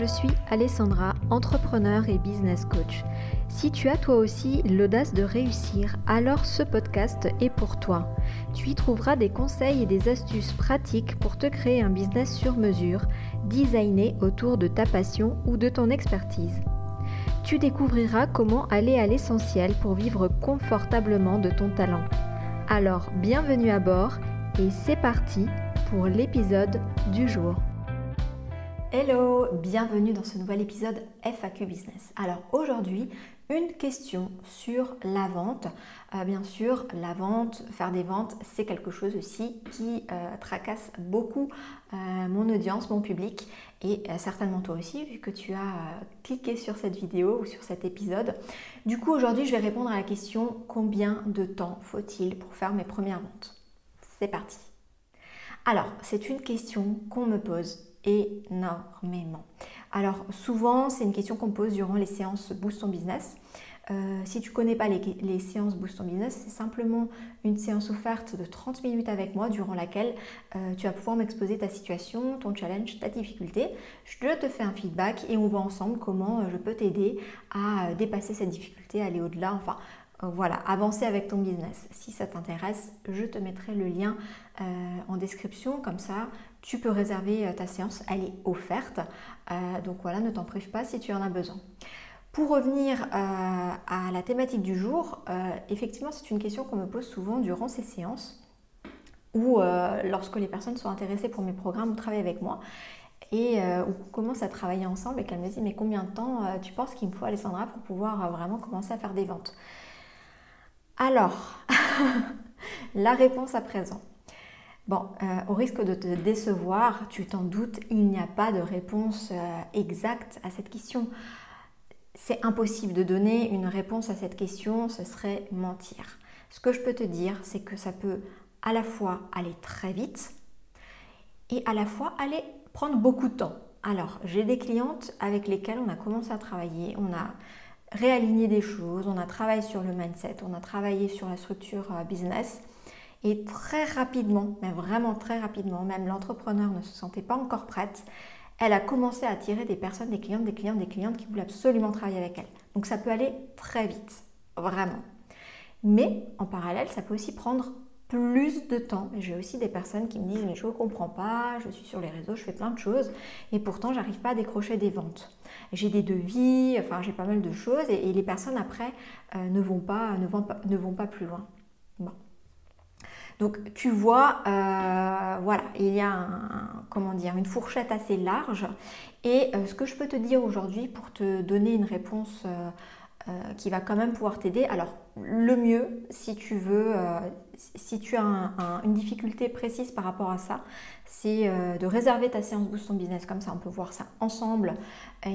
je suis Alessandra, entrepreneur et business coach. Si tu as toi aussi l'audace de réussir, alors ce podcast est pour toi. Tu y trouveras des conseils et des astuces pratiques pour te créer un business sur mesure, designé autour de ta passion ou de ton expertise. Tu découvriras comment aller à l'essentiel pour vivre confortablement de ton talent. Alors, bienvenue à bord et c'est parti pour l'épisode du jour. Hello, bienvenue dans ce nouvel épisode FAQ Business. Alors aujourd'hui, une question sur la vente. Euh, bien sûr, la vente, faire des ventes, c'est quelque chose aussi qui euh, tracasse beaucoup euh, mon audience, mon public et certainement toi aussi vu que tu as cliqué sur cette vidéo ou sur cet épisode. Du coup, aujourd'hui, je vais répondre à la question combien de temps faut-il pour faire mes premières ventes? C'est parti. Alors, c'est une question qu'on me pose énormément. Alors souvent, c'est une question qu'on pose durant les séances Boost ton business. Euh, si tu ne connais pas les, séances Boost ton business, c'est simplement une séance offerte de 30 minutes avec moi durant laquelle euh, tu vas pouvoir m'exposer ta situation, ton challenge, ta difficulté. Je te fais un feedback et on voit ensemble comment euh, je peux t'aider à dépasser cette difficulté, aller au-delà, enfin voilà, avancer avec ton business. Si ça t'intéresse, je te mettrai le lien en description, comme ça tu peux réserver euh, ta séance, elle est offerte. Euh, donc voilà, ne t'en prive pas si tu en as besoin. Pour revenir euh, à la thématique du jour, effectivement c'est une question qu'on me pose souvent durant ces séances ou lorsque les personnes sont intéressées pour mes programmes ou travaillent avec moi et on commence à travailler ensemble et qu'elle me dit mais combien de temps tu penses qu'il me faut Alessandra pour pouvoir vraiment commencer à faire des ventes? Alors, la réponse à présent. Bon, euh, au risque de te décevoir, tu t'en doutes, il n'y a pas de réponse euh, exacte à cette question. C'est impossible de donner une réponse à cette question, ce serait mentir. Ce que je peux te dire, c'est que ça peut à la fois aller très vite et à la fois aller prendre beaucoup de temps. Alors, j'ai des clientes avec lesquelles on a commencé à travailler, on a réaligné des choses, on a travaillé sur le mindset, on a travaillé sur la structure euh, business et très rapidement, mais vraiment très rapidement, même l'entrepreneur ne se sentait pas encore prête, elle a commencé à attirer des personnes, des clientes, des clientes, des clientes qui voulaient absolument travailler avec elle. Donc ça peut aller très vite, vraiment. Mais en parallèle, ça peut aussi prendre plus de temps. J'ai aussi des personnes qui me disent mais je ne comprends pas, je suis sur les réseaux, je fais plein de choses et pourtant j'arrive pas à décrocher des ventes. J'ai des devis, enfin j'ai pas mal de choses et, les personnes après euh, ne, vont pas, ne, vont pas, ne vont pas plus loin. Bon. Donc tu vois, euh, voilà, il y a comment dire, une fourchette assez large. Et euh, ce que je peux te dire aujourd'hui pour te donner une réponse euh, qui va quand même pouvoir t'aider. Alors, le mieux, si tu veux, euh, si tu as une difficulté précise par rapport à ça, c'est euh, de réserver ta séance Boost ton business. Comme ça, on peut voir ça ensemble.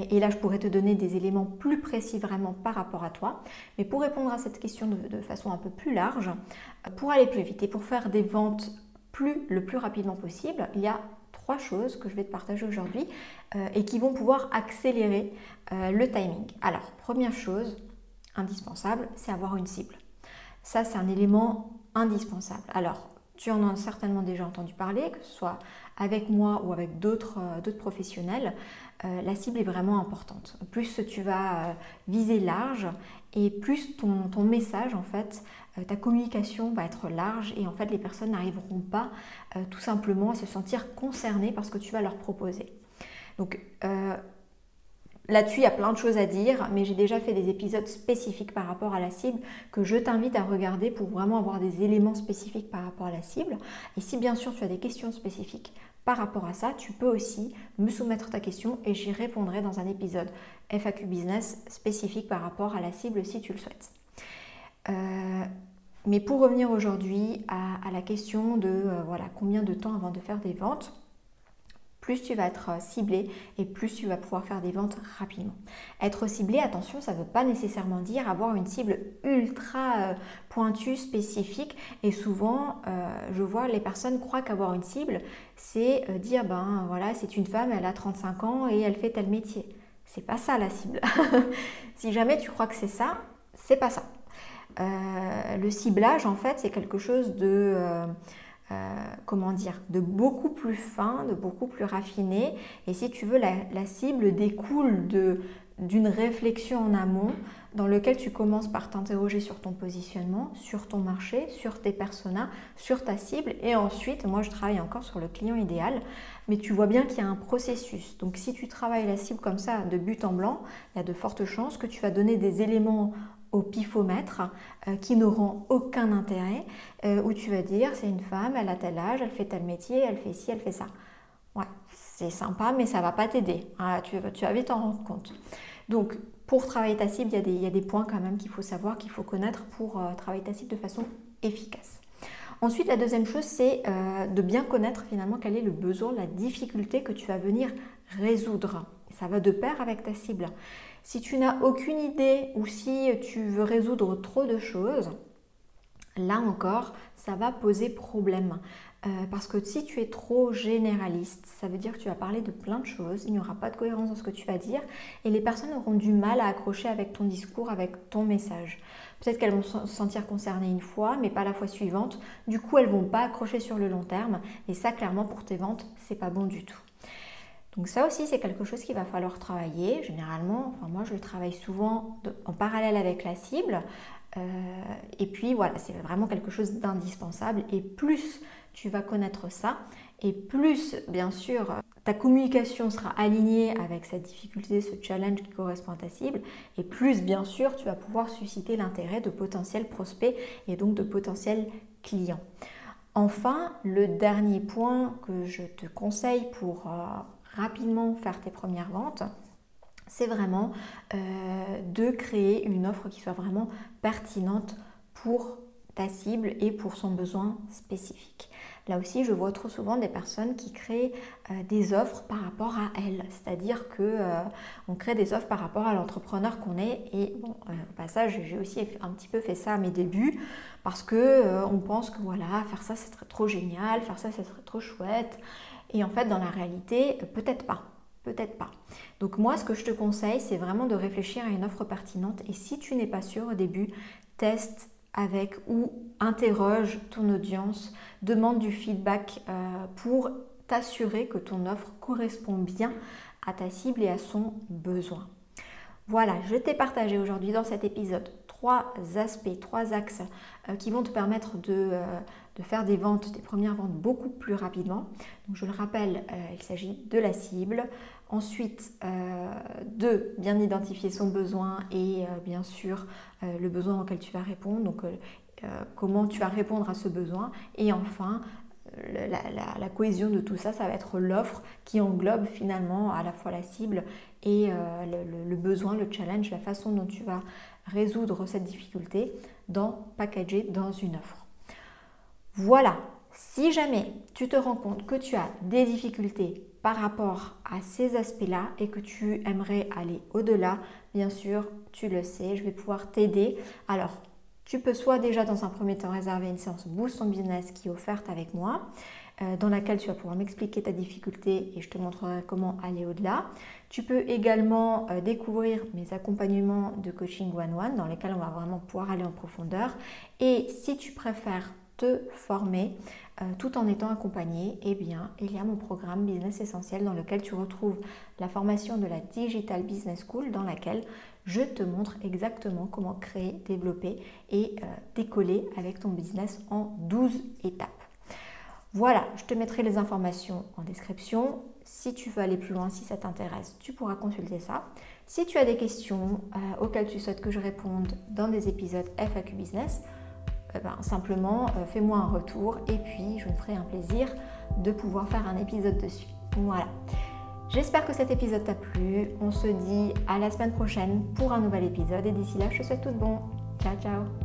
Et, là, je pourrais te donner des éléments plus précis vraiment par rapport à toi. Mais pour répondre à cette question de, façon un peu plus large, pour aller plus vite et pour faire des ventes plus, le plus rapidement possible, il y a trois choses que je vais te partager aujourd'hui euh, et qui vont pouvoir accélérer euh, le timing. Alors, première chose indispensable, c'est avoir une cible. Ça, c'est un élément indispensable. Alors, tu en as certainement déjà entendu parler, que ce soit avec moi ou avec d'autres euh, professionnels. la cible est vraiment importante. Plus tu vas viser large et plus ton, message, en fait, ta communication va être large et en fait les personnes n'arriveront pas euh, tout simplement à se sentir concernées par ce que tu vas leur proposer. Donc euh, Là-dessus, il y a plein de choses à dire, mais j'ai déjà fait des épisodes spécifiques par rapport à la cible que je t'invite à regarder pour vraiment avoir des éléments spécifiques par rapport à la cible. Et si bien sûr tu as des questions spécifiques par rapport à ça, tu peux aussi me soumettre ta question et j'y répondrai dans un épisode FAQ Business spécifique par rapport à la cible si tu le souhaites. Euh, mais pour revenir aujourd'hui à, la question de euh, voilà, combien de temps avant de faire des ventes, plus tu vas être ciblé et plus tu vas pouvoir faire des ventes rapidement. Être ciblé, attention, ça ne veut pas nécessairement dire avoir une cible ultra euh, pointue, spécifique. Et souvent, je vois les personnes croient qu'avoir une cible, c'est dire ben voilà, c'est une femme, elle a 35 ans et elle fait tel métier. C'est pas ça la cible. si jamais tu crois que c'est ça, c'est pas ça. Euh, le ciblage, en fait, c'est quelque chose de, euh, comment dire, de beaucoup plus fin, de beaucoup plus raffiné. Et si tu veux, la, cible découle d'une réflexion en amont dans lequel tu commences par t'interroger sur ton positionnement, sur ton marché, sur tes personas, sur ta cible. Et ensuite, moi, je travaille encore sur le client idéal. Mais tu vois bien qu'il y a un processus. Donc, si tu travailles la cible comme ça, de but en blanc, il y a de fortes chances que tu vas donner des éléments au pifomètre euh, qui n'auront aucun intérêt, euh, où tu vas dire c'est une femme, elle a tel âge, elle fait tel métier, elle fait ci, elle fait ça. Ouais, c'est sympa, mais ça va pas t'aider. Ah, tu, tu vas vite en rendre compte. Donc, pour travailler ta cible, il y a des, points quand même qu'il faut savoir, qu'il faut connaître pour euh, travailler ta cible de façon efficace. Ensuite, la deuxième chose, c'est euh, de bien connaître finalement quel est le besoin, la difficulté que tu vas venir résoudre. Ça va de pair avec ta cible. Si tu n'as aucune idée ou si tu veux résoudre trop de choses, là encore, ça va poser problème. Euh, parce que si tu es trop généraliste, ça veut dire que tu vas parler de plein de choses, il n'y aura pas de cohérence dans ce que tu vas dire et les personnes auront du mal à accrocher avec ton discours, avec ton message. Peut-être qu'elles vont se sentir concernées une fois, mais pas la fois suivante. Du coup, elles vont pas accrocher sur le long terme et ça, clairement, pour tes ventes, c'est pas bon du tout. Donc ça aussi, c'est quelque chose qu'il va falloir travailler. Généralement, enfin moi, je le travaille souvent en parallèle avec la cible. Euh, et puis voilà, c'est vraiment quelque chose d'indispensable. Et plus tu vas connaître ça, et plus bien sûr ta communication sera alignée avec cette difficulté, ce challenge qui correspond à ta cible, et plus bien sûr tu vas pouvoir susciter l'intérêt de potentiels prospects et donc de potentiels clients. Enfin, le dernier point que je te conseille pour euh, rapidement faire tes premières ventes, c'est vraiment euh, de créer une offre qui soit vraiment pertinente pour ta cible et pour son besoin spécifique. Là aussi, je vois trop souvent des personnes qui créent euh, des offres par rapport à elles, c'est-à-dire que euh, on crée des offres par rapport à l'entrepreneur qu'on est. Et bon, au passage, j'ai aussi un petit peu fait ça à mes débuts parce que on pense que voilà, faire ça, c'est trop génial, faire ça, ce serait trop chouette. Et en fait, dans la réalité, peut-être pas. Peut-être pas. Donc moi, ce que je te conseille, c'est vraiment de réfléchir à une offre pertinente. Et si tu n'es pas sûr au début, teste avec ou interroge ton audience, demande du feedback euh, pour t'assurer que ton offre correspond bien à ta cible et à son besoin. Voilà, je t'ai partagé aujourd'hui dans cet épisode trois aspects, trois axes euh, qui vont te permettre de, euh, de, faire des ventes, des premières ventes beaucoup plus rapidement. Je le rappelle, il s'agit de la cible, Ensuite, euh, de bien identifier son besoin et euh, bien sûr euh, le besoin auquel tu vas répondre, donc comment tu vas répondre à ce besoin. Et enfin, la, cohésion de tout ça, ça va être l'offre qui englobe finalement à la fois la cible et le, besoin, le challenge, la façon dont tu vas résoudre cette difficulté dans packager dans une offre. Voilà, si jamais tu te rends compte que tu as des difficultés par rapport à ces aspects-là et que tu aimerais aller au-delà, bien sûr, tu le sais, je vais pouvoir t'aider. Alors, tu peux soit déjà dans un premier temps réserver une séance Boost ton business qui est offerte avec moi, euh, dans laquelle tu vas pouvoir m'expliquer ta difficulté et je te montrerai comment aller au-delà. Tu peux également euh, découvrir mes accompagnements de coaching one-one dans lesquels on va vraiment pouvoir aller en profondeur. Et si tu préfères te former, euh, tout en étant accompagné, eh bien, il y a mon programme Business Essentiel dans lequel tu retrouves la formation de la Digital Business School dans laquelle je te montre exactement comment créer, développer et euh, décoller avec ton business en 12 étapes. Voilà, je te mettrai les informations en description. Si tu veux aller plus loin, si ça t'intéresse, tu pourras consulter ça. Si tu as des questions euh, auxquelles tu souhaites que je réponde dans des épisodes FAQ Business, eh ben, simplement euh, fais-moi un retour et puis je me ferai un plaisir de pouvoir faire un épisode dessus. Voilà. J'espère que cet épisode t'a plu. On se dit à la semaine prochaine pour un nouvel épisode et d'ici là, je te souhaite tout de bon. Ciao ciao